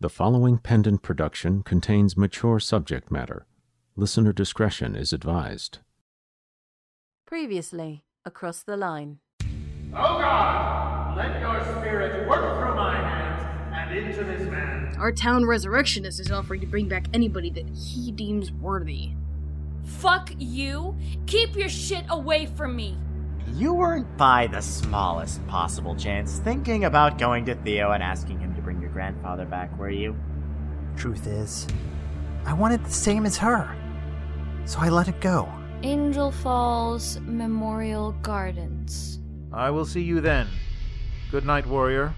The following pendant production contains mature subject matter. Listener discretion is advised. Previously, across the line. Oh God, let your spirit work through my hands and into this man. Our town resurrectionist is offering to bring back anybody that he deems worthy. Fuck you! Keep your shit away from me! You weren't by the smallest possible chance thinking about going to Theo and asking him to bring your grandfather back, were you? Truth is, I wanted the same as her. So I let it go. Angel Falls Memorial Gardens. I will see you then. Good night, warrior.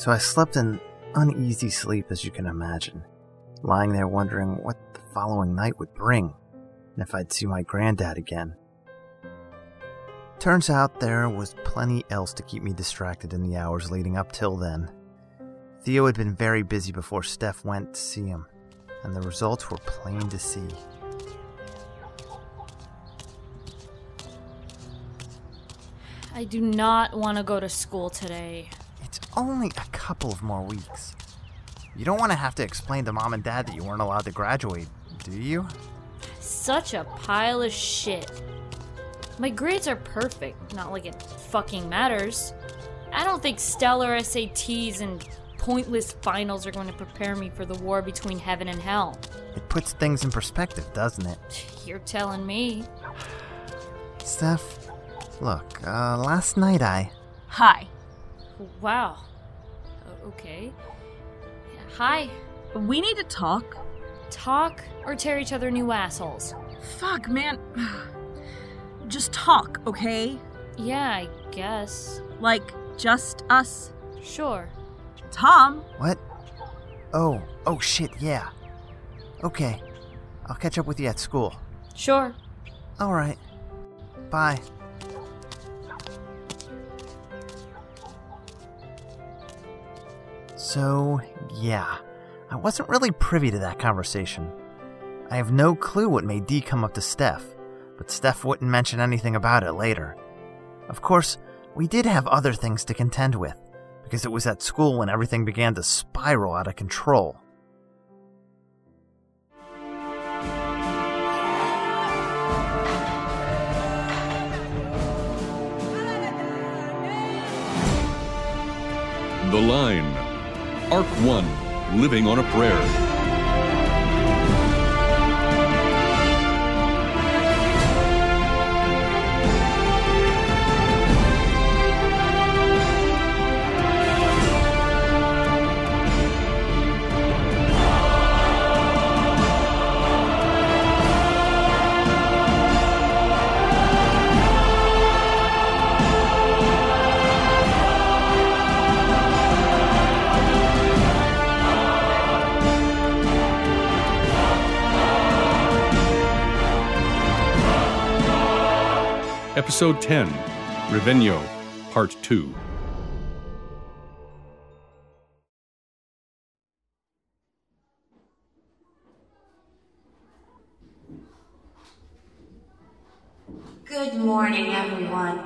So I slept an uneasy sleep, as you can imagine, lying there wondering what the following night would bring, and if I'd see my granddad again. Turns out there was plenty else to keep me distracted in the hours leading up till then. Theo had been very busy before Steph went to see him, and the results were plain to see. I do not want to go to school today. It's only a couple of more weeks. You don't want to have to explain to mom and dad that you weren't allowed to graduate, do you? Such a pile of shit. My grades are perfect, not like it fucking matters. I don't think stellar SATs and pointless finals are going to prepare me for the war between heaven and hell. It puts things in perspective, doesn't it? You're telling me. Steph, look, uh, last night I. Hi. Wow. Okay. Hi. We need to talk. Talk or tear each other new assholes? Fuck, man. Just talk, okay? Yeah, I guess. Like, just us. Sure. Tom, What? Oh, oh shit, yeah. Okay. I'll catch up with you at school. Sure. Alright. Bye. So, yeah. I wasn't really privy to that conversation. I have no clue what made Dee come up to Steph, but Steph wouldn't mention anything about it later. Of course, we did have other things to contend with, because it was at school when everything began to spiral out of control. The Line. Arc 1 Living on a Prayer. Episode 10 Revenio, Part 2. Good morning, everyone.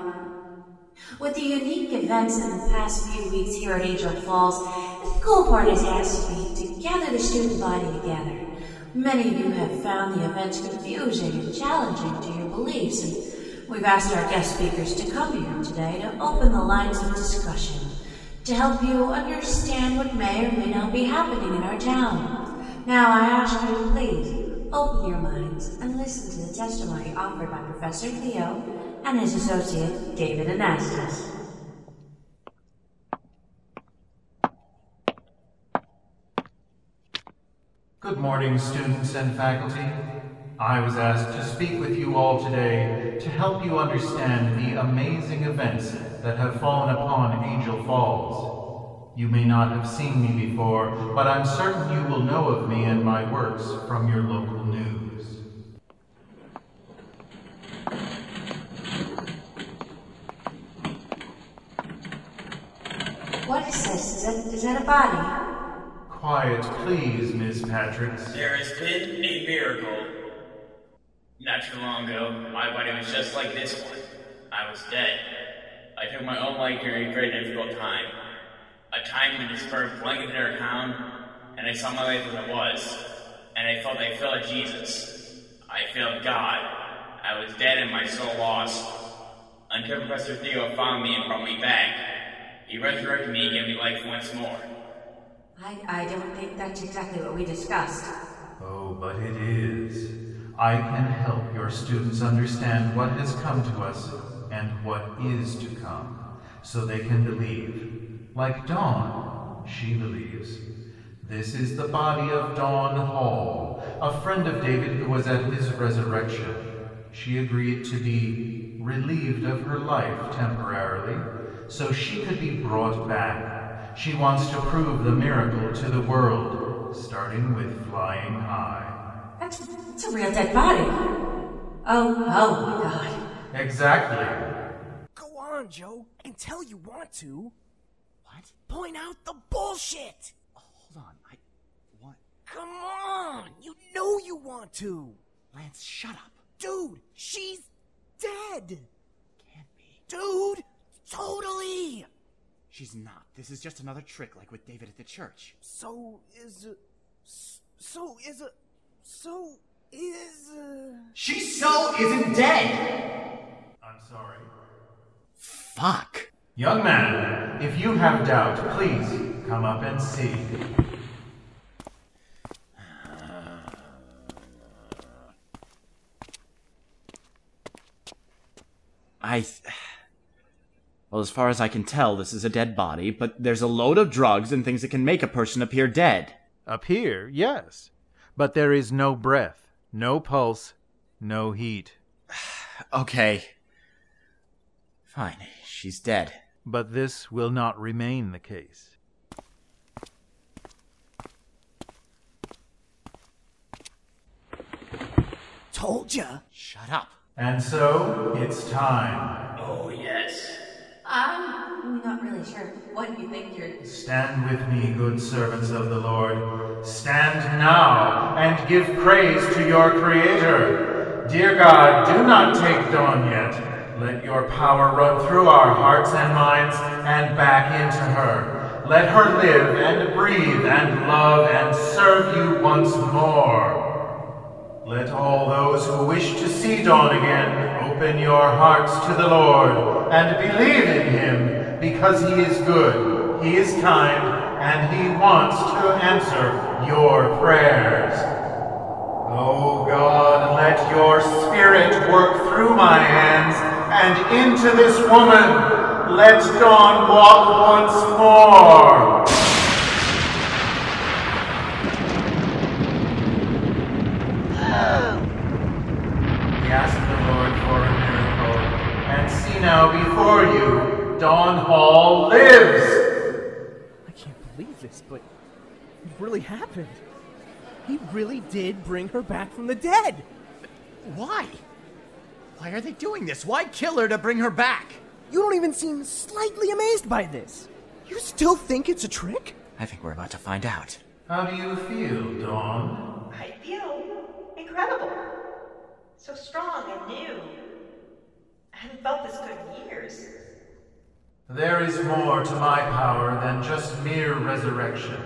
With the unique events in the past few weeks here at Angel Falls, the school board has asked me to gather the student body together. Many of you have found the events confusing and challenging to your beliefs, and we've asked our guest speakers to come here today to open the lines of discussion to help you understand what may or may not be happening in our town. Now, I ask you to please open your minds and listen to the testimony offered by Professor Theo and his associate, David Anastas. Good morning, students and faculty. I was asked to speak with you all today to help you understand the amazing events that have fallen upon Angel Falls. You may not have seen me before, but I'm certain you will know of me and my works from your local news. What is this? Is that, is that a body? Quiet, please, Miss Patricks. There has been a miracle. Not too long ago, my body was just like this one. I was dead. I took my own life during a very difficult time. A time when despair blanketed our town, and I saw my life as it was. And I felt I failed Jesus. I failed God. I was dead and my soul lost. Until Professor Theo found me and brought me back. He resurrected me and gave me life once more. I, I don't think that's exactly what we discussed. Oh, but it is. I can help your students understand what has come to us and what is to come, so they can believe. Like Dawn, she believes. This is the body of Dawn Hall, a friend of David who was at his resurrection. She agreed to be relieved of her life temporarily, so she could be brought back. She wants to prove the miracle to the world, starting with flying high. That's, that's a real dead body. Oh, oh my god. Exactly. Go on, Joe. I can tell you want to. What? Point out the bullshit. Hold on, I. What? Come on. You know you want to. Lance, shut up. Dude, she's dead. Can't be. Dude, totally. She's not. This is just another trick like with David at the church. So is. Uh, so is. Uh, so is. Uh... She so isn't dead! I'm sorry. Fuck. Young man, if you have doubt, please come up and see. I. Th- well, as far as I can tell, this is a dead body, but there's a load of drugs and things that can make a person appear dead. Appear, yes. But there is no breath, no pulse, no heat. okay. Fine, she's dead. But this will not remain the case. Told ya. Shut up. And so, it's time. Oh, yes. I'm not really sure what you think you're. Stand with me, good servants of the Lord. Stand now and give praise to your Creator. Dear God, do not take Dawn yet. Let your power run through our hearts and minds and back into her. Let her live and breathe and love and serve you once more. Let all those who wish to see Dawn again open your hearts to the Lord and believe in Him because He is good, He is kind, and He wants to answer your prayers. Oh God, let your Spirit work through my hands and into this woman. Let Dawn walk once more. We ask the Lord for a miracle, and see now before you, Dawn Hall lives! I can't believe this, but it really happened. He really did bring her back from the dead. Why? Why are they doing this? Why kill her to bring her back? You don't even seem slightly amazed by this. You still think it's a trick? I think we're about to find out. How do you feel, Dawn? I feel incredible. So strong and new. I haven't felt this good in years. There is more to my power than just mere resurrection.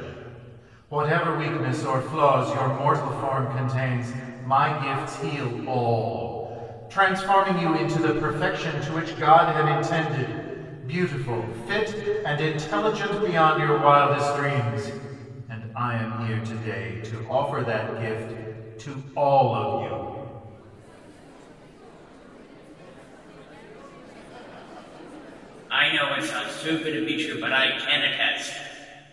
Whatever weakness or flaws your mortal form contains, my gifts heal all, transforming you into the perfection to which God had intended, beautiful, fit, and intelligent beyond your wildest dreams. And I am here today to offer that gift to all of you. I know it sounds too good to be true, but I can attest.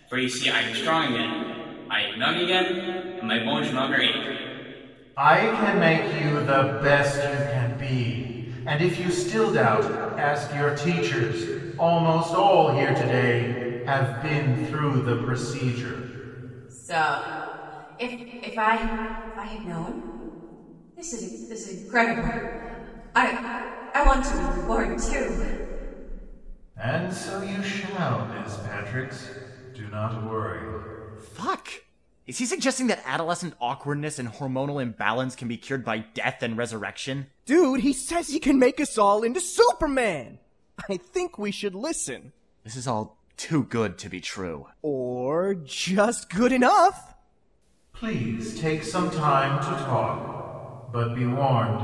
For you see, I'm strong again. I am young again, and my bones no longer ache. I can make you the best you can be. And if you still doubt, ask your teachers. Almost all here today have been through the procedure. So, if if I if I had known, this is this is incredible. I I want to be reborn too. And so you shall, Miss Patricks. Do not worry. Fuck! Is he suggesting that adolescent awkwardness and hormonal imbalance can be cured by death and resurrection? Dude, he says he can make us all into Superman! I think we should listen. This is all too good to be true. Or just good enough. Please take some time to talk. But be warned,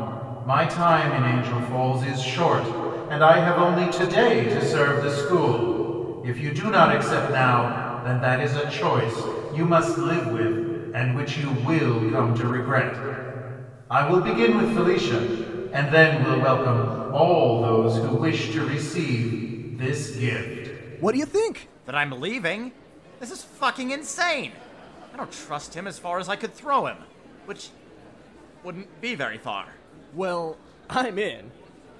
my time in Angel Falls is short, and I have only today to serve the school. If you do not accept now, then that is a choice you must live with, and which you will come to regret. I will begin with Felicia, and then we'll welcome all those who wish to receive this gift. What do you think? That I'm leaving? This is fucking insane! I don't trust him as far as I could throw him. Which wouldn't be very far. Well, I'm in.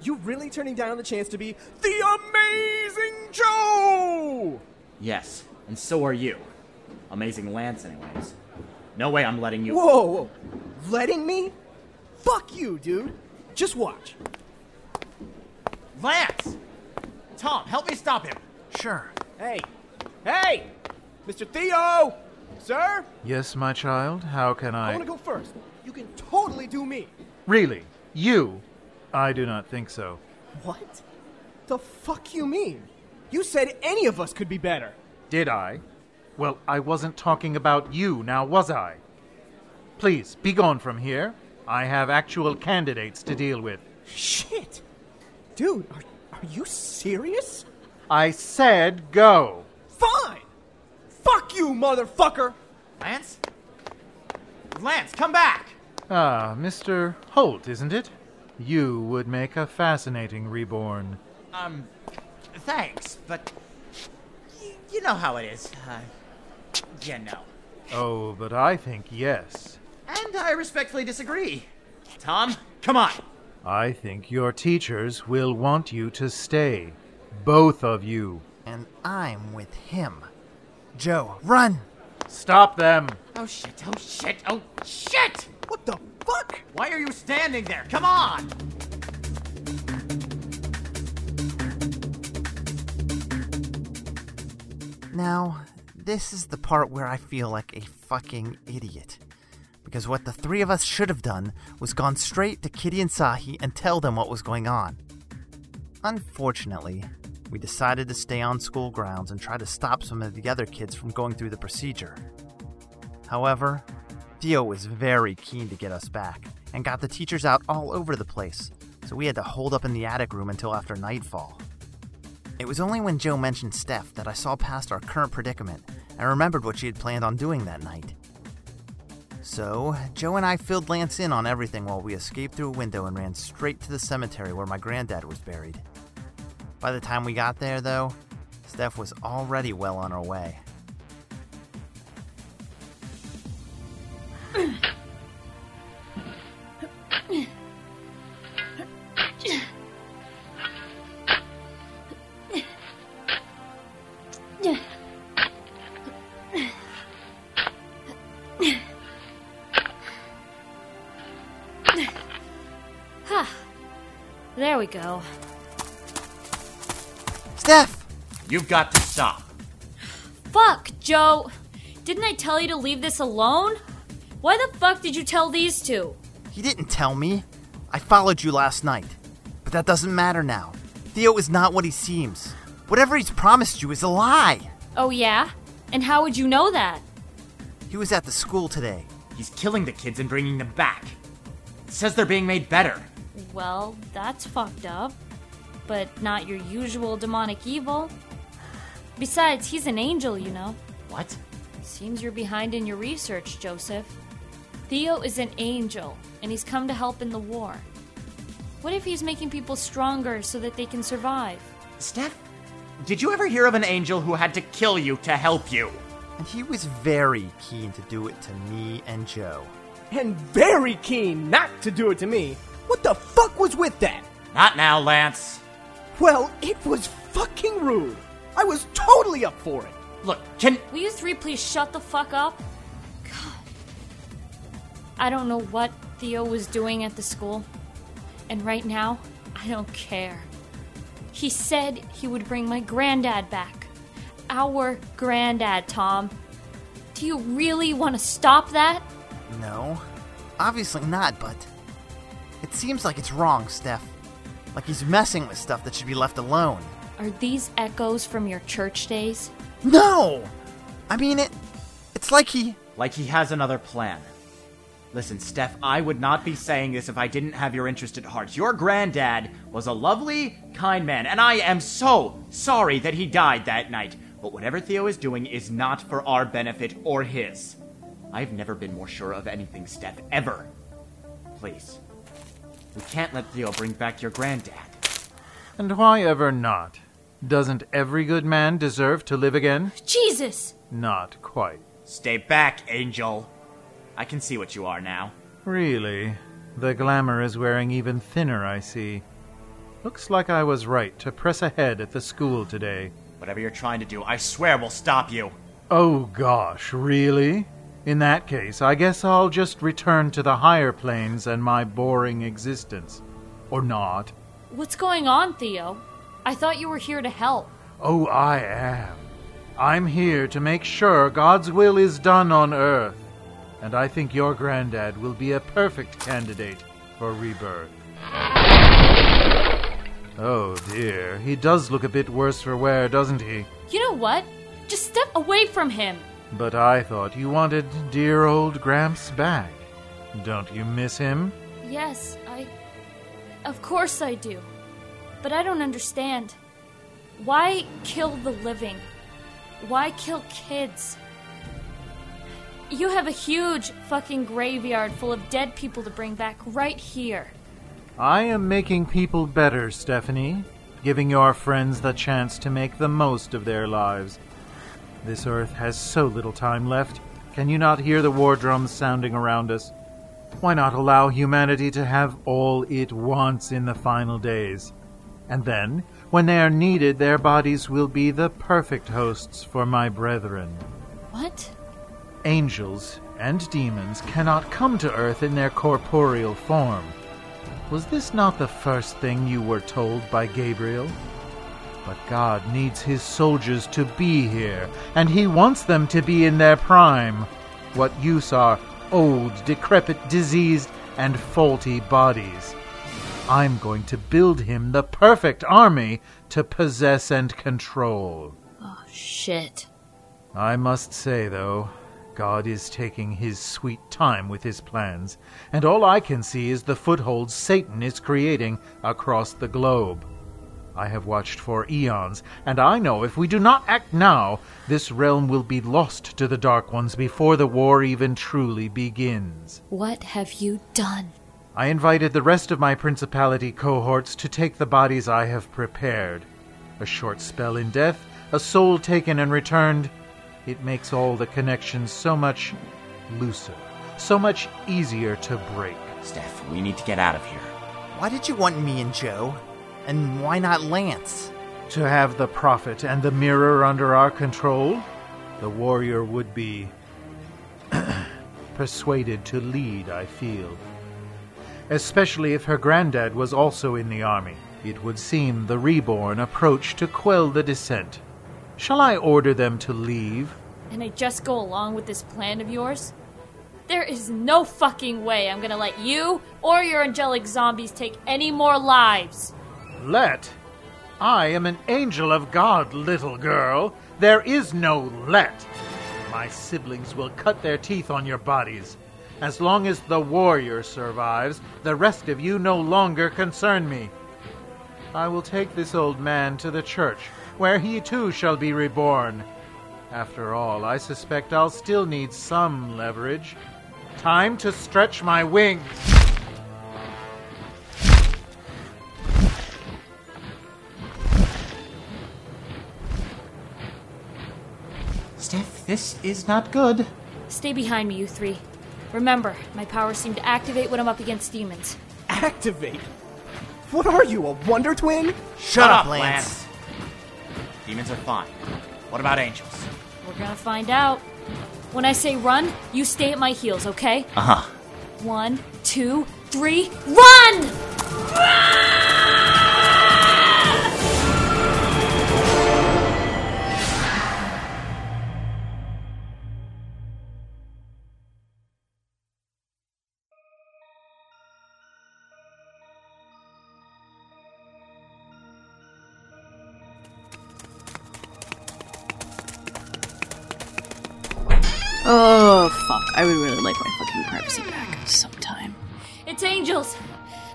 You really turning down the chance to be the amazing Joe? Yes, and so are you. Amazing Lance, anyways. No way I'm letting you. Whoa, whoa. Letting me? Fuck you, dude. Just watch. Lance! Tom, help me stop him. Sure. Hey. Hey! Mr. Theo! Sir? Yes, my child, how can I I. want to go first. You can totally do me. Really? You? I do not think so. What? The fuck you mean? You said any of us could be better. Did I? Well, I wasn't talking about you, now was I? Please, be gone from here. I have actual candidates to deal with. Shit! Dude, are, are you serious? I said go! Fine! Fuck you, motherfucker! Lance? Lance, come back! Ah, Mr. Holt, isn't it? You would make a fascinating reborn. Um, thanks, but y- you know how it is. Uh, you know. Oh, but I think yes. And I respectfully disagree. Tom, come on. I think your teachers will want you to stay. Both of you. And I'm with him. Joe, run! Stop them! Oh shit, oh shit, oh shit! What the fuck? Why are you standing there? Come on! Now, this is the part where I feel like a fucking idiot. Because what the three of us should have done was gone straight to Kitty and Sahi and tell them what was going on. Unfortunately, we decided to stay on school grounds and try to stop some of the other kids from going through the procedure. However, Theo was very keen to get us back and got the teachers out all over the place, so we had to hold up in the attic room until after nightfall. It was only when Joe mentioned Steph that I saw past our current predicament and remembered what she had planned on doing that night. So, Joe and I filled Lance in on everything while we escaped through a window and ran straight to the cemetery where my granddad was buried. By the time we got there, though, Steph was already well on her way. There we go. Steph! You've got to stop. Fuck, Joe! Didn't I tell you to leave this alone? Why the fuck did you tell these two? He didn't tell me. I followed you last night. But that doesn't matter now. Theo is not what he seems. Whatever he's promised you is a lie. Oh, yeah? And how would you know that? He was at the school today. He's killing the kids and bringing them back. says they're being made better. Well, that's fucked up. But not your usual demonic evil. Besides, he's an angel, you know. What? Seems you're behind in your research, Joseph. Theo is an angel, and he's come to help in the war. What if he's making people stronger so that they can survive? Steph, did you ever hear of an angel who had to kill you to help you? And he was very keen to do it to me and Joe. And very keen not to do it to me. What the fuck was with that? Not now, Lance. Well, it was fucking rude. I was totally up for it. Look, can. Will you three please shut the fuck up? God. I don't know what Theo was doing at the school. And right now, I don't care. He said he would bring my granddad back. Our granddad, Tom. Do you really want to stop that? No, obviously not, but it seems like it's wrong, Steph. Like he's messing with stuff that should be left alone. Are these echoes from your church days? No! I mean, it. It's like he. Like he has another plan. Listen, Steph, I would not be saying this if I didn't have your interest at heart. Your granddad was a lovely, kind man, and I am so sorry that he died that night. But whatever Theo is doing is not for our benefit or his. I've never been more sure of anything, Steph, ever. Please. We can't let Theo bring back your granddad. And why ever not? Doesn't every good man deserve to live again? Jesus! Not quite. Stay back, Angel. I can see what you are now. Really? The glamour is wearing even thinner, I see. Looks like I was right to press ahead at the school today. Whatever you're trying to do, I swear we'll stop you. Oh gosh, really? In that case, I guess I'll just return to the higher planes and my boring existence. Or not. What's going on, Theo? I thought you were here to help. Oh, I am. I'm here to make sure God's will is done on Earth. And I think your granddad will be a perfect candidate for rebirth. Oh dear, he does look a bit worse for wear, doesn't he? You know what? Just step away from him. But I thought you wanted dear old Gramps back. Don't you miss him? Yes, I. Of course I do. But I don't understand. Why kill the living? Why kill kids? You have a huge fucking graveyard full of dead people to bring back right here. I am making people better, Stephanie. Giving your friends the chance to make the most of their lives. This earth has so little time left. Can you not hear the war drums sounding around us? Why not allow humanity to have all it wants in the final days? And then, when they are needed, their bodies will be the perfect hosts for my brethren. What? Angels and demons cannot come to earth in their corporeal form. Was this not the first thing you were told by Gabriel? But God needs his soldiers to be here, and he wants them to be in their prime. What use are old, decrepit, diseased, and faulty bodies? I'm going to build him the perfect army to possess and control. Oh, shit. I must say, though, God is taking his sweet time with his plans, and all I can see is the footholds Satan is creating across the globe. I have watched for eons, and I know if we do not act now, this realm will be lost to the Dark Ones before the war even truly begins. What have you done? I invited the rest of my principality cohorts to take the bodies I have prepared. A short spell in death, a soul taken and returned. It makes all the connections so much looser, so much easier to break. Steph, we need to get out of here. Why did you want me and Joe? And why not Lance? To have the Prophet and the Mirror under our control, the warrior would be persuaded to lead, I feel. Especially if her granddad was also in the army. It would seem the reborn approach to quell the dissent. Shall I order them to leave? And I just go along with this plan of yours? There is no fucking way I'm gonna let you or your angelic zombies take any more lives. Let? I am an angel of God, little girl. There is no let. My siblings will cut their teeth on your bodies. As long as the warrior survives, the rest of you no longer concern me. I will take this old man to the church, where he too shall be reborn. After all, I suspect I'll still need some leverage. Time to stretch my wings. Steph, this is not good. Stay behind me, you three. Remember, my powers seem to activate when I'm up against demons. Activate? What are you, a Wonder Twin? Shut, up, Lance. Demons are fine. What about angels? We're gonna find out. When I say run, you stay at my heels, okay? Uh huh. One, two, three, run! Oh, fuck. I would really like my fucking privacy back sometime. It's angels!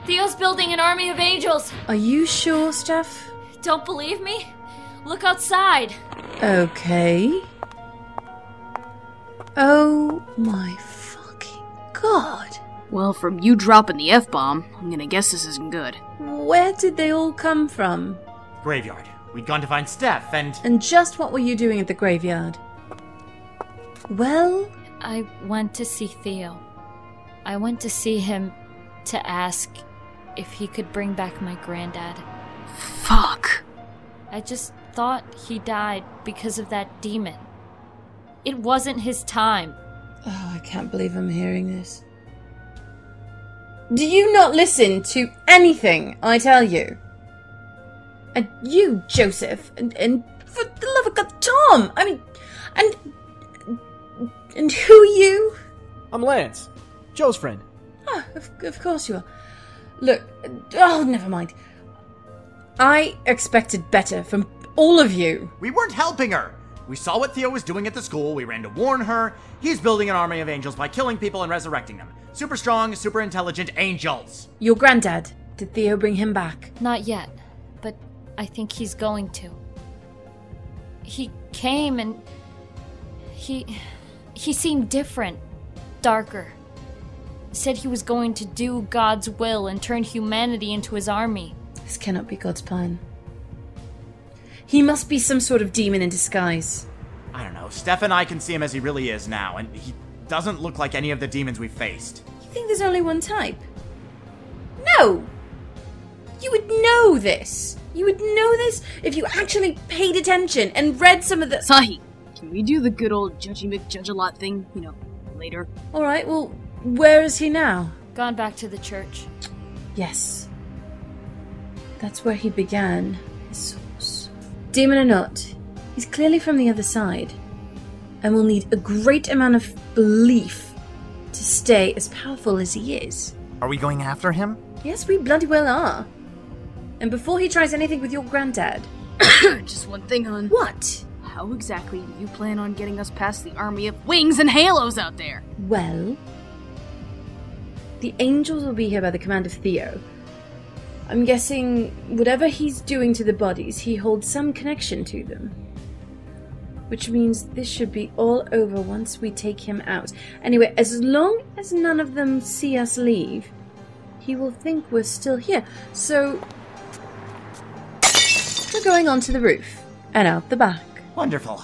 Theo's building an army of angels! Are you sure, Steph? Don't believe me? Look outside! Okay. Oh my fucking god. Well, from you dropping the F bomb, I'm gonna guess this isn't good. Where did they all come from? Graveyard. We'd gone to find Steph, and And just what were you doing at the graveyard? Well, I went to see Theo. I went to see him to ask if he could bring back my granddad. Fuck. I just thought he died because of that demon. It wasn't his time. oh, I can't believe I'm hearing this. Do you not listen to anything I tell you? And you, Joseph, and, and for the love of God, Tom! I mean, and. And who are you? I'm Lance, Joe's friend. Ah, of, of course you are. Look, oh, never mind. I expected better from all of you. we weren't helping her. We saw what Theo was doing at the school. We ran to warn her. He's building an army of angels by killing people and resurrecting them. Super strong, super intelligent angels. Your granddad. Did Theo bring him back? Not yet, but I think he's going to. He came and he he seemed different, darker. Said he was going to do God's will and turn humanity into his army. This cannot be God's plan. He must be some sort of demon in disguise. I don't know. Steph and I can see him as he really is now, and he doesn't look like any of the demons we've faced. You think there's only one type? No! You would know this! You would know this if you actually paid attention and read some of the. Sahi, can we do the good old Judgy McJudge a lot thing, you know, later? Alright, well, where is he now? Gone back to the church. Yes. That's where he began his source. Demon or not, he's clearly from the other side, and will need a great amount of belief to stay as powerful as he is. Are we going after him? Yes, we bloody well are. And before he tries anything with your granddad. Just one thing, hon. What? How exactly do you plan on getting us past the army of wings and halos out there? Well, the angels will be here by the command of Theo. I'm guessing whatever he's doing to the bodies, he holds some connection to them. Which means this should be all over once we take him out. Anyway, as long as none of them see us leave, he will think we're still here. So, we're going onto the roof and out the back. Wonderful.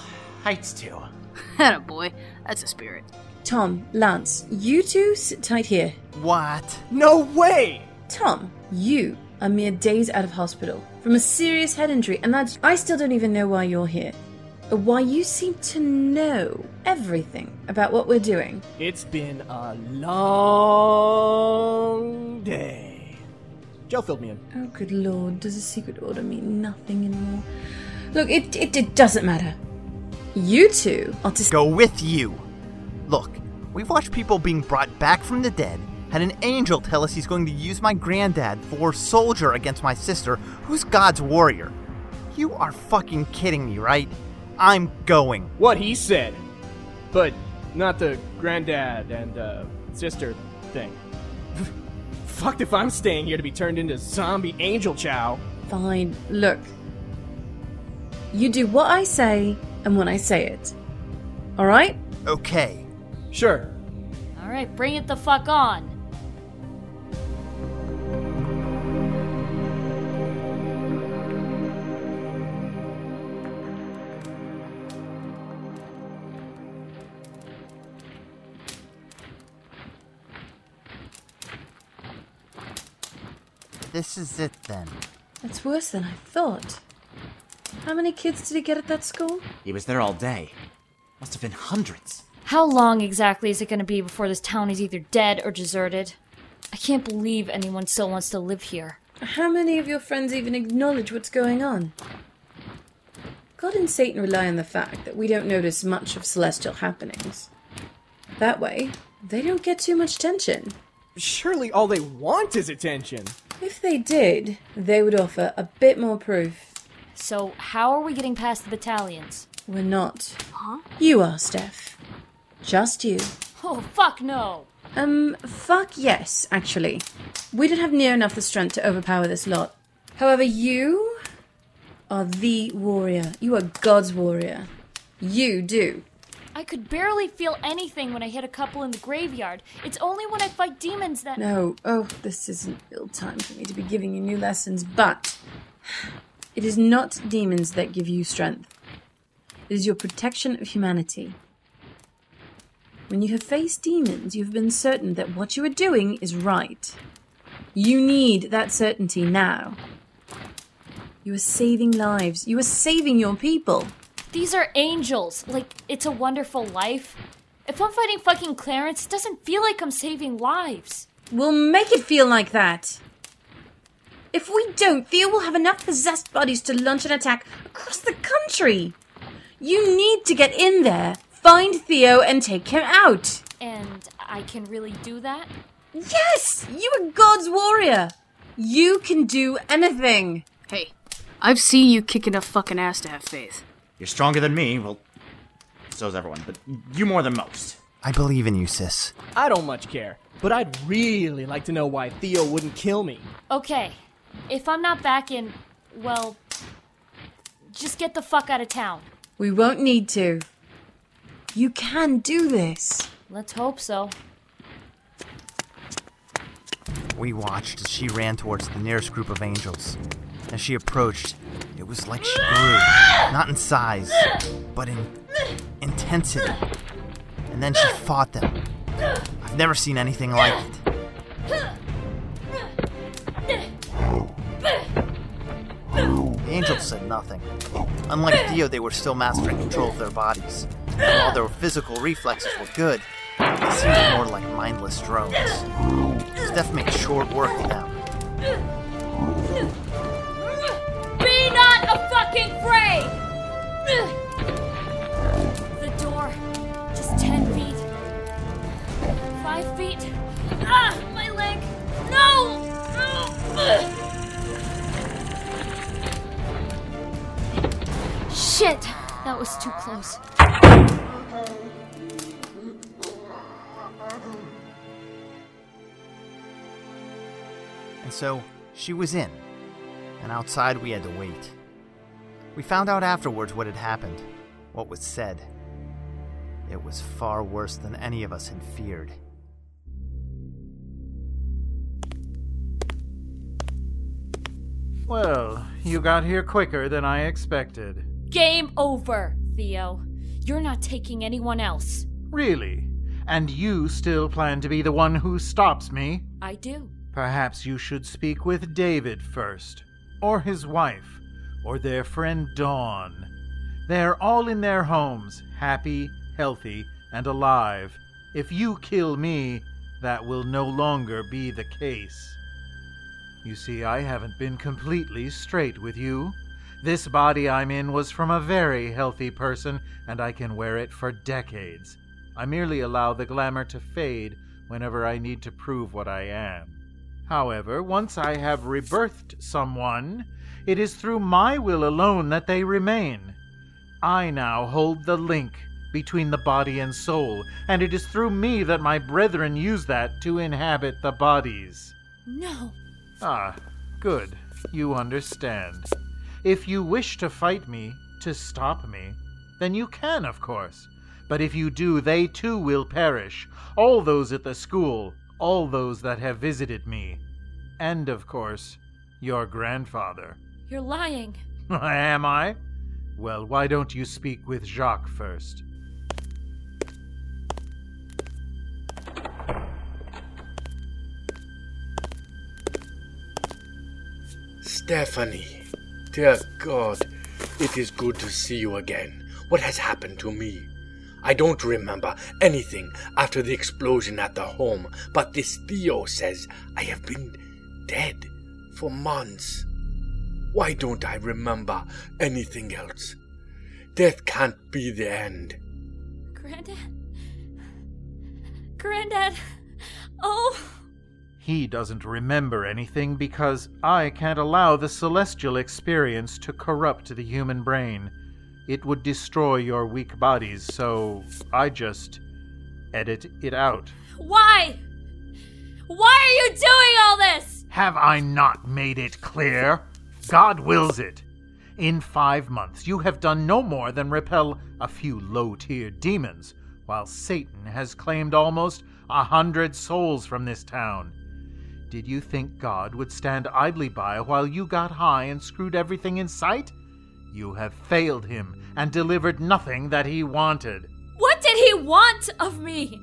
Heights too. Atta boy, that's a spirit. Tom, Lance, you two sit tight here. What? No way! Tom, you are mere days out of hospital from a serious head injury, and that's. I still don't even know why you're here. Or why you seem to know everything about what we're doing. It's been a long day. Joe filled me in. Oh, good lord, does a secret order mean nothing anymore? Look, it, it, it doesn't matter. You two are to Go with you. Look, we've watched people being brought back from the dead. Had an angel tell us he's going to use my granddad for soldier against my sister, who's God's warrior. You are fucking kidding me, right? I'm going. What he said. But not the granddad and uh, sister thing. Fucked if I'm staying here to be turned into zombie angel chow. Fine. Look. You do what I say and when I say it. All right? Okay. Sure. All right, bring it the fuck on. This is it then. It's worse than I thought. How many kids did he get at that school? He was there all day. Must have been hundreds. How long exactly is it going to be before this town is either dead or deserted? I can't believe anyone still wants to live here. How many of your friends even acknowledge what's going on? God and Satan rely on the fact that we don't notice much of celestial happenings. That way, they don't get too much attention. Surely all they want is attention. If they did, they would offer a bit more proof. So, how are we getting past the battalions? We're not. Huh? You are, Steph. Just you. Oh, fuck no! Um, fuck yes, actually. We don't have near enough the strength to overpower this lot. However, you are the warrior. You are God's warrior. You do. I could barely feel anything when I hit a couple in the graveyard. It's only when I fight demons that. No, oh, this isn't ill time for me to be giving you new lessons, but it is not demons that give you strength. It is your protection of humanity. When you have faced demons, you have been certain that what you are doing is right. You need that certainty now. You are saving lives. You are saving your people. These are angels. Like, it's a wonderful life. If I'm fighting fucking Clarence, it doesn't feel like I'm saving lives. We'll make it feel like that. If we don't, Theo will have enough possessed bodies to launch an attack across the country. You need to get in there, find Theo, and take him out. And I can really do that? Yes! You are God's warrior. You can do anything. Hey, I've seen you kick enough fucking ass to have faith. You're stronger than me. Well, so's everyone, but you more than most. I believe in you, sis. I don't much care, but I'd really like to know why Theo wouldn't kill me. Okay, if I'm not back in, well, just get the fuck out of town. We won't need to. You can do this. Let's hope so. We watched as she ran towards the nearest group of angels. As she approached, it was like she grew, not in size, but in intensity. And then she fought them. I've never seen anything like it. Angels said nothing. Unlike Theo, they were still mastering control of their bodies. And while their physical reflexes were good, they seemed more like mindless drones. Steph made short work of them. Be not a fucking afraid! The door. Just ten feet. Five feet. Ah, my leg. No! Shit! That was too close. And so, she was in. And outside, we had to wait. We found out afterwards what had happened, what was said. It was far worse than any of us had feared. Well, you got here quicker than I expected. Game over, Theo. You're not taking anyone else. Really? And you still plan to be the one who stops me? I do. Perhaps you should speak with David first, or his wife, or their friend Dawn. They're all in their homes, happy, healthy, and alive. If you kill me, that will no longer be the case. You see, I haven't been completely straight with you. This body I'm in was from a very healthy person, and I can wear it for decades. I merely allow the glamour to fade whenever I need to prove what I am. However, once I have rebirthed someone, it is through my will alone that they remain. I now hold the link between the body and soul, and it is through me that my brethren use that to inhabit the bodies. No. Ah, good. You understand. If you wish to fight me, to stop me, then you can, of course. But if you do, they too will perish. All those at the school, all those that have visited me. And, of course, your grandfather. You're lying. Am I? Well, why don't you speak with Jacques first? Stephanie, dear God, it is good to see you again. What has happened to me? I don't remember anything after the explosion at the home, but this Theo says I have been dead for months. Why don't I remember anything else? Death can't be the end. Granddad? Granddad? Oh! He doesn't remember anything because I can't allow the celestial experience to corrupt the human brain. It would destroy your weak bodies, so I just edit it out. Why? Why are you doing all this? Have I not made it clear? God wills it. In five months, you have done no more than repel a few low tier demons, while Satan has claimed almost a hundred souls from this town. Did you think God would stand idly by while you got high and screwed everything in sight? You have failed him and delivered nothing that he wanted. What did he want of me?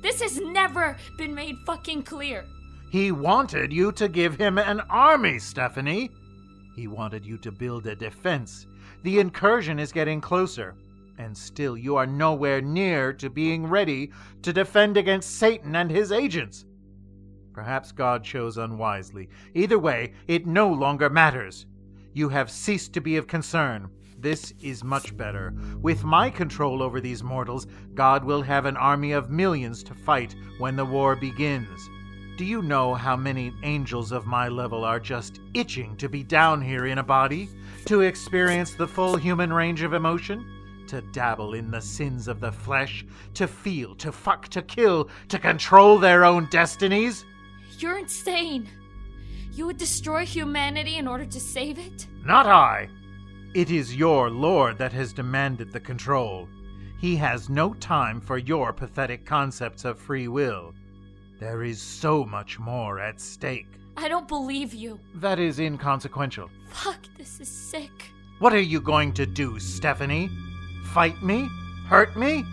This has never been made fucking clear. He wanted you to give him an army, Stephanie. He wanted you to build a defense. The incursion is getting closer, and still you are nowhere near to being ready to defend against Satan and his agents. Perhaps God chose unwisely. Either way, it no longer matters. You have ceased to be of concern. This is much better. With my control over these mortals, God will have an army of millions to fight when the war begins. Do you know how many angels of my level are just itching to be down here in a body? To experience the full human range of emotion? To dabble in the sins of the flesh? To feel, to fuck, to kill, to control their own destinies? You're insane. You would destroy humanity in order to save it? Not I. It is your Lord that has demanded the control. He has no time for your pathetic concepts of free will. There is so much more at stake. I don't believe you. That is inconsequential. Fuck, this is sick. What are you going to do, Stephanie? Fight me? Hurt me?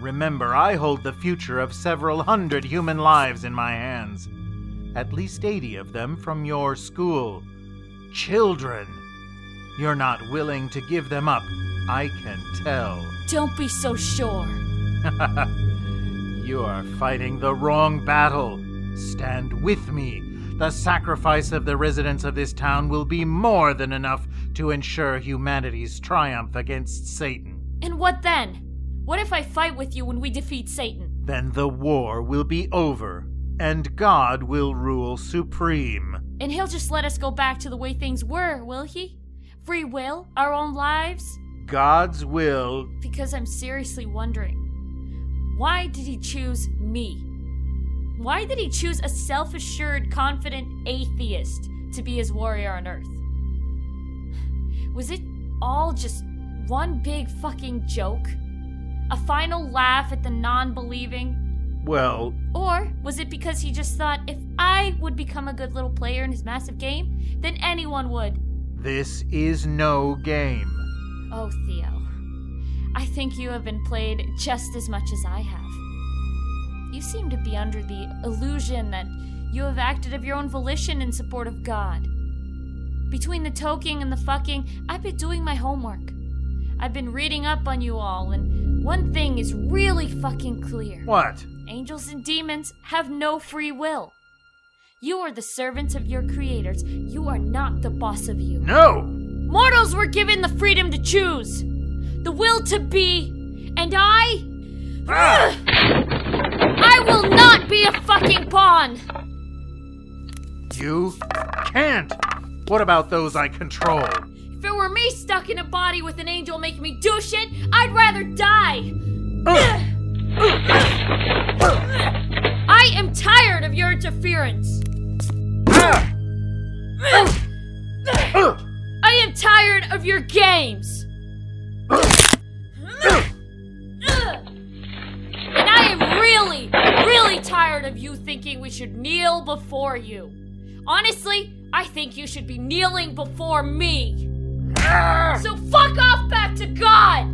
Remember, I hold the future of several hundred human lives in my hands. At least 80 of them from your school. Children. You're not willing to give them up, I can tell. Don't be so sure. you are fighting the wrong battle. Stand with me. The sacrifice of the residents of this town will be more than enough to ensure humanity's triumph against Satan. And what then? What if I fight with you when we defeat Satan? Then the war will be over, and God will rule supreme. And he'll just let us go back to the way things were, will he? Free will? Our own lives? God's will. Because I'm seriously wondering why did he choose me? Why did he choose a self assured, confident atheist to be his warrior on Earth? Was it all just one big fucking joke? A final laugh at the non believing? Well. Or was it because he just thought if I would become a good little player in his massive game, then anyone would? This is no game. Oh, Theo. I think you have been played just as much as I have. You seem to be under the illusion that you have acted of your own volition in support of God. Between the toking and the fucking, I've been doing my homework. I've been reading up on you all, and one thing is really fucking clear. What? Angels and demons have no free will. You are the servants of your creators. You are not the boss of you. No! Mortals were given the freedom to choose, the will to be, and I. Ah! I will not be a fucking pawn! You can't! What about those I control? If it were me stuck in a body with an angel making me do shit, I'd rather die! I am tired of your interference! I am tired of your games! And I am really, really tired of you thinking we should kneel before you. Honestly, I think you should be kneeling before me. So fuck off back to God!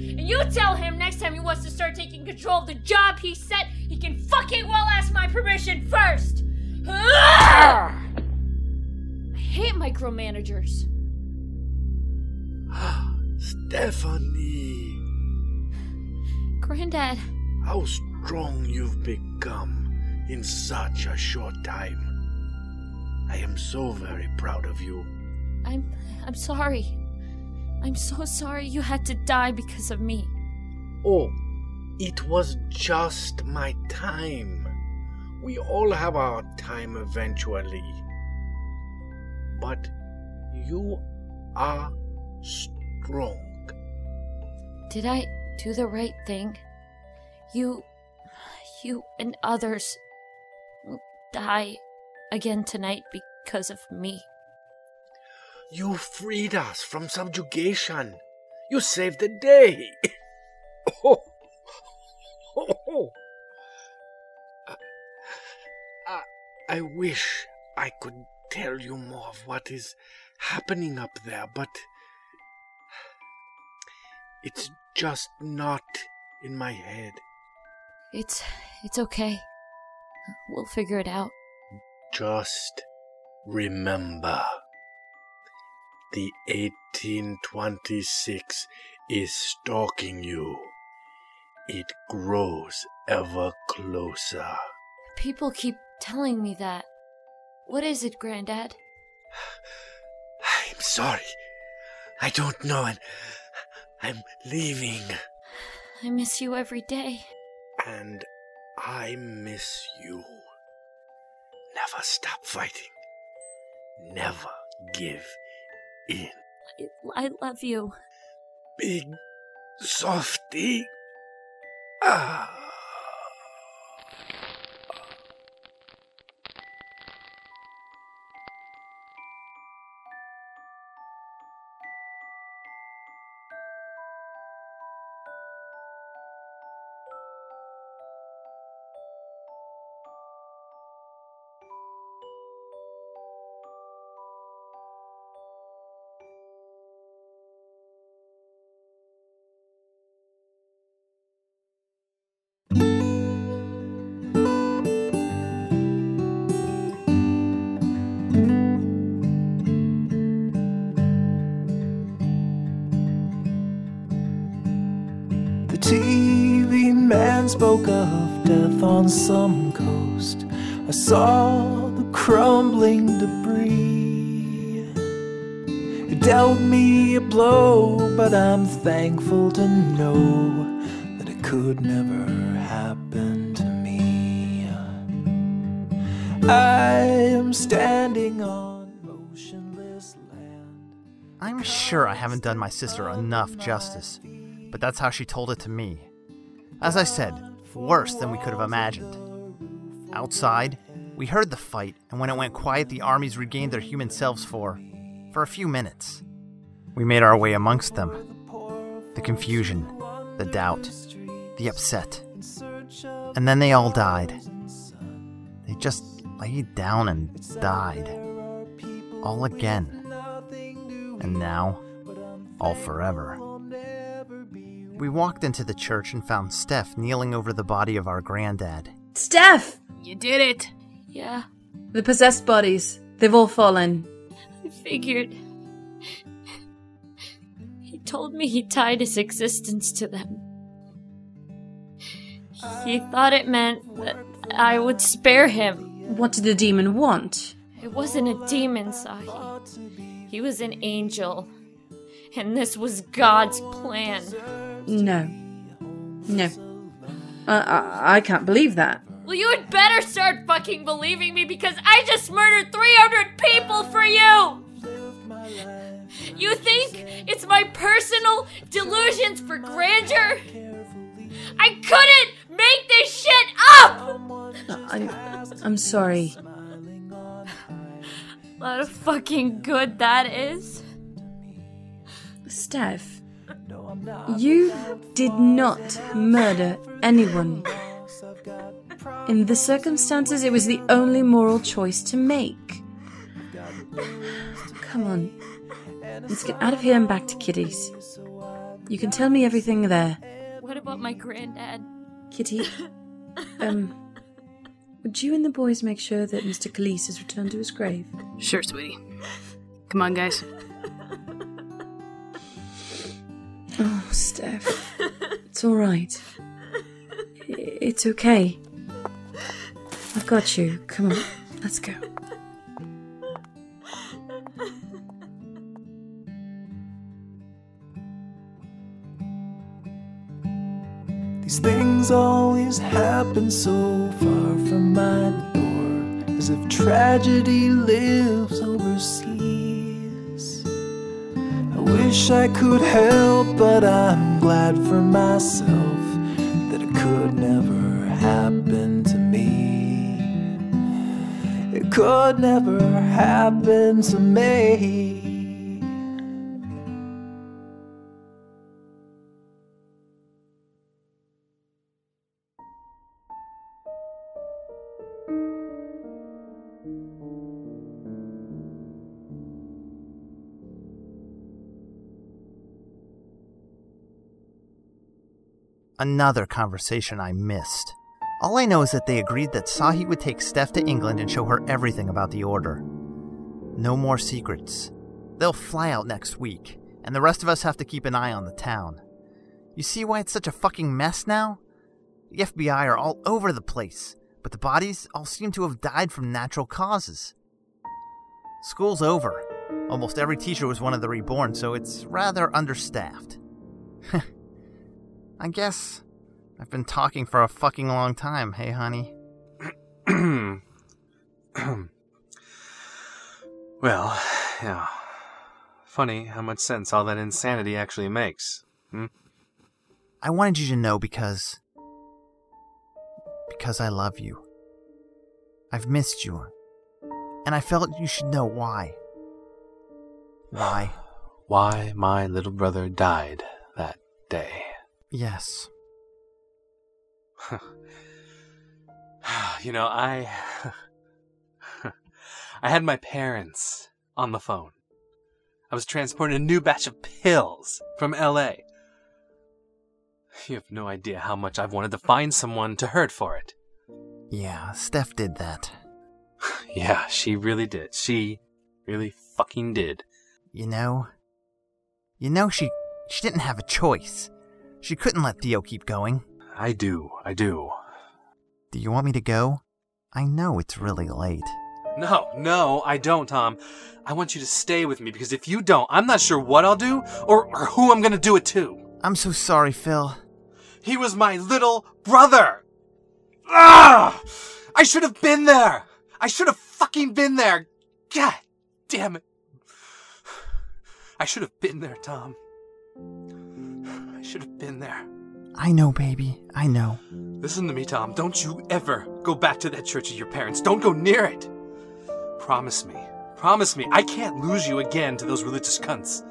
And you tell him next time he wants to start taking control of the job he set, he can fucking well ask my permission first! I hate micromanagers. Stephanie, Granddad, how strong you've become in such a short time. I am so very proud of you. I'm I'm sorry. I'm so sorry you had to die because of me. Oh, it was just my time. We all have our time eventually. But you are strong. Did I do the right thing? You you and others will die again tonight because of me. You freed us from subjugation. You saved the day. oh. Oh. I, I, I wish I could tell you more of what is happening up there, but it's just not in my head. It's it's okay. We'll figure it out. Just remember the 1826 is stalking you. It grows ever closer. People keep telling me that. What is it, Grandad? I'm sorry. I don't know, and I'm leaving. I miss you every day. And I miss you. Never stop fighting. Never give in. I, I love you. Big softy. Ah. Spoke of death on some coast. I saw the crumbling debris. It dealt me a blow, but I'm thankful to know that it could never happen to me. I am standing on motionless land. I'm sure I haven't done my sister enough justice, but that's how she told it to me. As I said, worse than we could have imagined. Outside, we heard the fight, and when it went quiet, the armies regained their human selves for. for a few minutes. We made our way amongst them. The confusion, the doubt, the upset. And then they all died. They just laid down and died. All again. And now, all forever. We walked into the church and found Steph kneeling over the body of our granddad. Steph! You did it. Yeah, The possessed bodies. They've all fallen. I figured. He told me he tied his existence to them. He thought it meant that I would spare him. What did the demon want? It wasn't a demon, Sahi. He was an angel. And this was God's plan. No. No. I, I, I can't believe that. Well, you had better start fucking believing me because I just murdered 300 people for you! You think it's my personal delusions for grandeur? I couldn't make this shit up! I'm, I'm sorry. What a fucking good that is. Steph, you did not murder anyone. In the circumstances, it was the only moral choice to make. Come on. Let's get out of here and back to Kitty's. You can tell me everything there. What about my granddad? Kitty, um, would you and the boys make sure that Mr. Calise is returned to his grave? Sure, sweetie. Come on, guys. Oh, Steph. It's alright. It's okay. I've got you. Come on, let's go. These things always happen so far from my door, as if tragedy lives overseas. Wish I could help, but I'm glad for myself that it could never happen to me. It could never happen to me. Another conversation I missed. All I know is that they agreed that Sahi would take Steph to England and show her everything about the Order. No more secrets. They'll fly out next week, and the rest of us have to keep an eye on the town. You see why it's such a fucking mess now? The FBI are all over the place, but the bodies all seem to have died from natural causes. School's over. Almost every teacher was one of the reborn, so it's rather understaffed. I guess I've been talking for a fucking long time, hey honey? well, yeah. Funny how much sense all that insanity actually makes. Hmm? I wanted you to know because. because I love you. I've missed you. And I felt you should know why. Why? Why my little brother died that day. Yes. you know, I. I had my parents on the phone. I was transporting a new batch of pills from LA. You have no idea how much I've wanted to find someone to hurt for it. Yeah, Steph did that. Yeah, she really did. She really fucking did. You know? You know she she didn't have a choice. She couldn't let Theo keep going. I do, I do. Do you want me to go? I know it's really late. No, no, I don't, Tom. I want you to stay with me because if you don't, I'm not sure what I'll do or, or who I'm gonna do it to. I'm so sorry, Phil. He was my little brother! Ah! I should have been there! I should have fucking been there! God damn it. I should have been there, Tom. Should have been there. I know, baby. I know. Listen to me, Tom. Don't you ever go back to that church of your parents. Don't go near it. Promise me. Promise me. I can't lose you again to those religious cunts.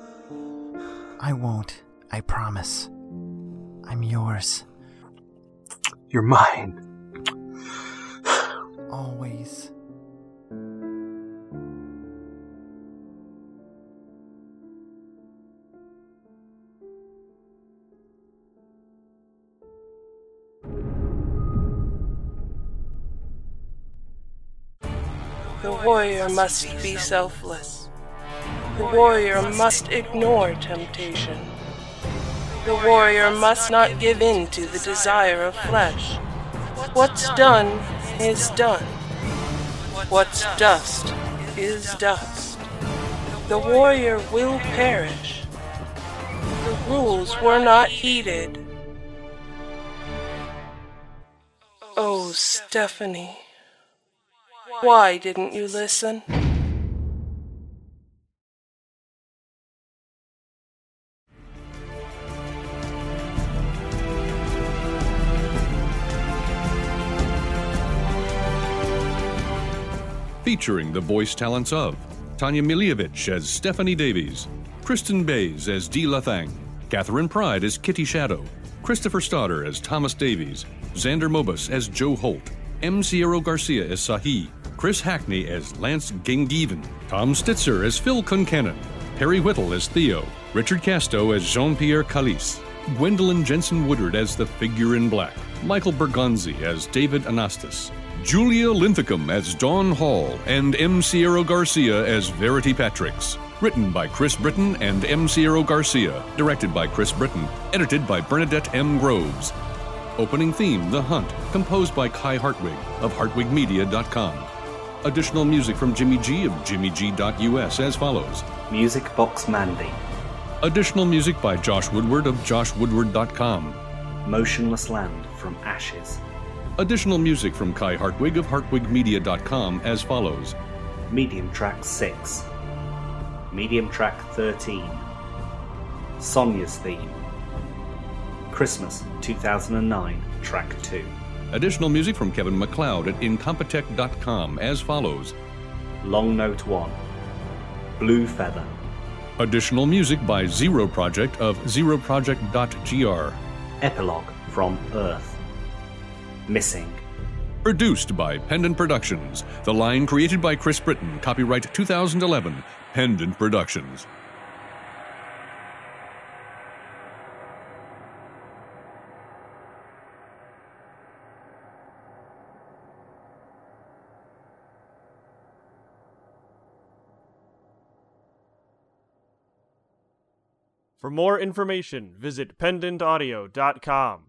I won't. I promise. I'm yours. You're mine. Always. Warrior must be selfless. The warrior must ignore temptation. The warrior must not give in to the desire of flesh. What's done is done. What's dust is dust. The warrior will perish. The rules were not heeded. Oh, Stephanie. Why didn't you listen? Featuring the voice talents of Tanja Milojevic as Stephanie Davies, Kristen Bays as Dee Lathang, Catherine Pride as Kitty Shadow, Christopher Stoddard as Thomas Davies, Xander Mobus as Joe Holt, M. Sierra Garcia as Sahi, Chris Hackney as Lance Gengiven, Tom Stitzer as Phil Concannon, Perry Whittle as Theo, Richard Casto as Jean Pierre Calise, Gwendolyn Jensen Woodard as the Figure in Black, Michael Bergonzi as David Anastas, Julia Linthicum as Dawn Hall, and M. Sierra Garcia as Verity Patricks. Written by Chris Britton and M. Sierra Garcia. Directed by Chris Britton. Edited by Bernadette M. Groves. Opening theme, The Hunt, composed by Kai Hartwig of hartwigmedia.com. Additional music from Jimmy G of jimmyg.us as follows. Music Box Mandy. Additional music by Josh Woodward of joshwoodward.com. Motionless Land from Ashes. Additional music from Kai Hartwig of hartwigmedia.com as follows. Medium Track 6. Medium Track 13. Sonia's Theme. Christmas 2009, Track 2. Additional music from Kevin MacLeod at incompetech.com as follows. Long Note 1. Blue Feather. Additional music by Zero Project of zeroproject.gr. Epilogue from Earth. Missing. Produced by Pendant Productions. The line created by Chris Britton. Copyright 2011. Pendant Productions. For more information, visit pendantaudio.com.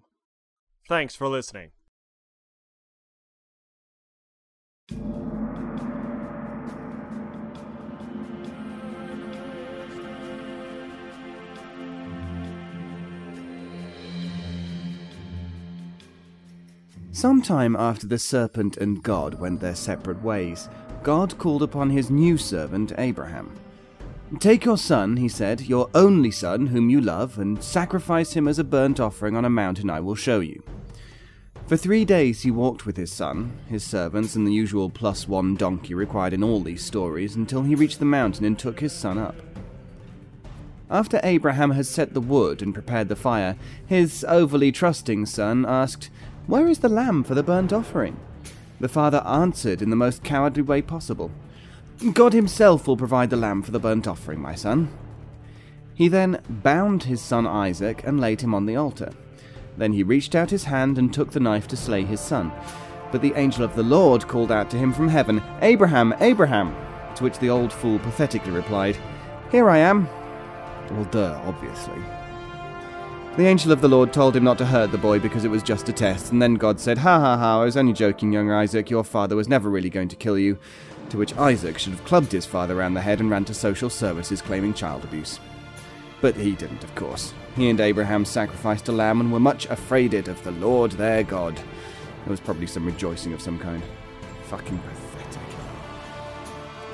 Thanks for listening. Sometime after the serpent and God went their separate ways, God called upon his new servant Abraham. Take your son, he said, your only son, whom you love, and sacrifice him as a burnt offering on a mountain I will show you. For three days he walked with his son, his servants, and the usual plus one donkey required in all these stories until he reached the mountain and took his son up. After Abraham had set the wood and prepared the fire, his overly trusting son asked, Where is the lamb for the burnt offering? The father answered in the most cowardly way possible, God himself will provide the lamb for the burnt offering, my son. He then bound his son Isaac and laid him on the altar. Then he reached out his hand and took the knife to slay his son. But the angel of the Lord called out to him from heaven, Abraham, Abraham! To which the old fool pathetically replied, Here I am. Well, duh, obviously. The angel of the Lord told him not to hurt the boy because it was just a test, and then God said, Ha ha ha, I was only joking, young Isaac, your father was never really going to kill you. To which Isaac should have clubbed his father round the head and ran to social services claiming child abuse. But he didn't, of course. He and Abraham sacrificed a lamb and were much afraided of the Lord their God. There was probably some rejoicing of some kind. Fucking pathetic.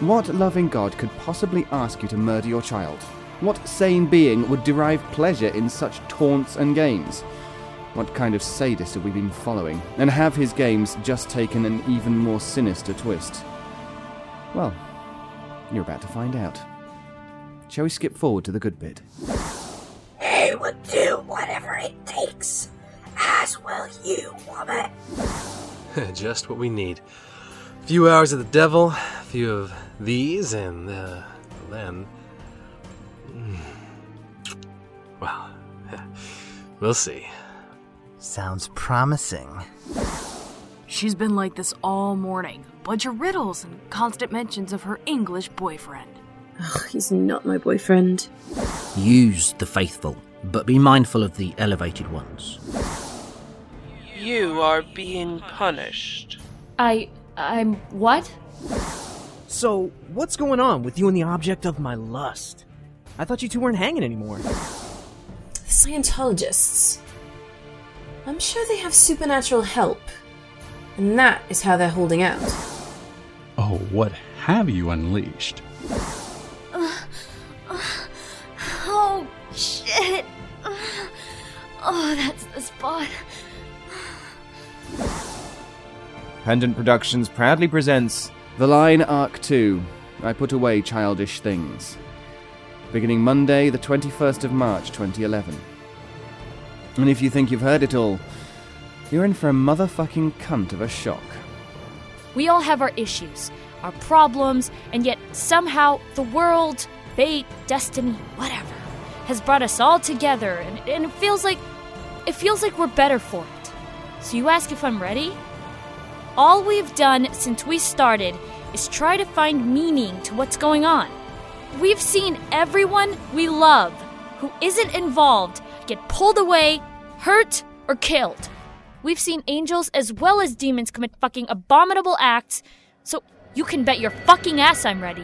What loving God could possibly ask you to murder your child? What sane being would derive pleasure in such taunts and games? What kind of sadist have we been following? And have his games just taken an even more sinister twist? Well, you're about to find out. Shall we skip forward to the good bit? He would do whatever it takes, as will you, woman. Just what we need. A few hours of the devil, a few of these, and uh, then. Hmm. Well, we'll see. Sounds promising. She's been like this all morning. Bunch of riddles and constant mentions of her English boyfriend. Ugh, he's not my boyfriend. Use the faithful, but be mindful of the elevated ones. You are being punished. I. I'm. what? So, what's going on with you and the object of my lust? I thought you two weren't hanging anymore. Scientologists. I'm sure they have supernatural help. And that is how they're holding out. Oh, what have you unleashed? Uh, uh, oh, shit. Uh, oh, that's the spot. Pendant Productions proudly presents The Line Arc 2 I Put Away Childish Things. Beginning Monday, the 21st of March 2011. And if you think you've heard it all, you're in for a motherfucking cunt of a shock. We all have our issues, our problems, and yet somehow the world, fate, destiny, whatever, has brought us all together, and, and it feels like it feels like we're better for it. So you ask if I'm ready? All we've done since we started is try to find meaning to what's going on. We've seen everyone we love who isn't involved get pulled away, hurt, or killed. We've seen angels as well as demons commit fucking abominable acts, so you can bet your fucking ass I'm ready.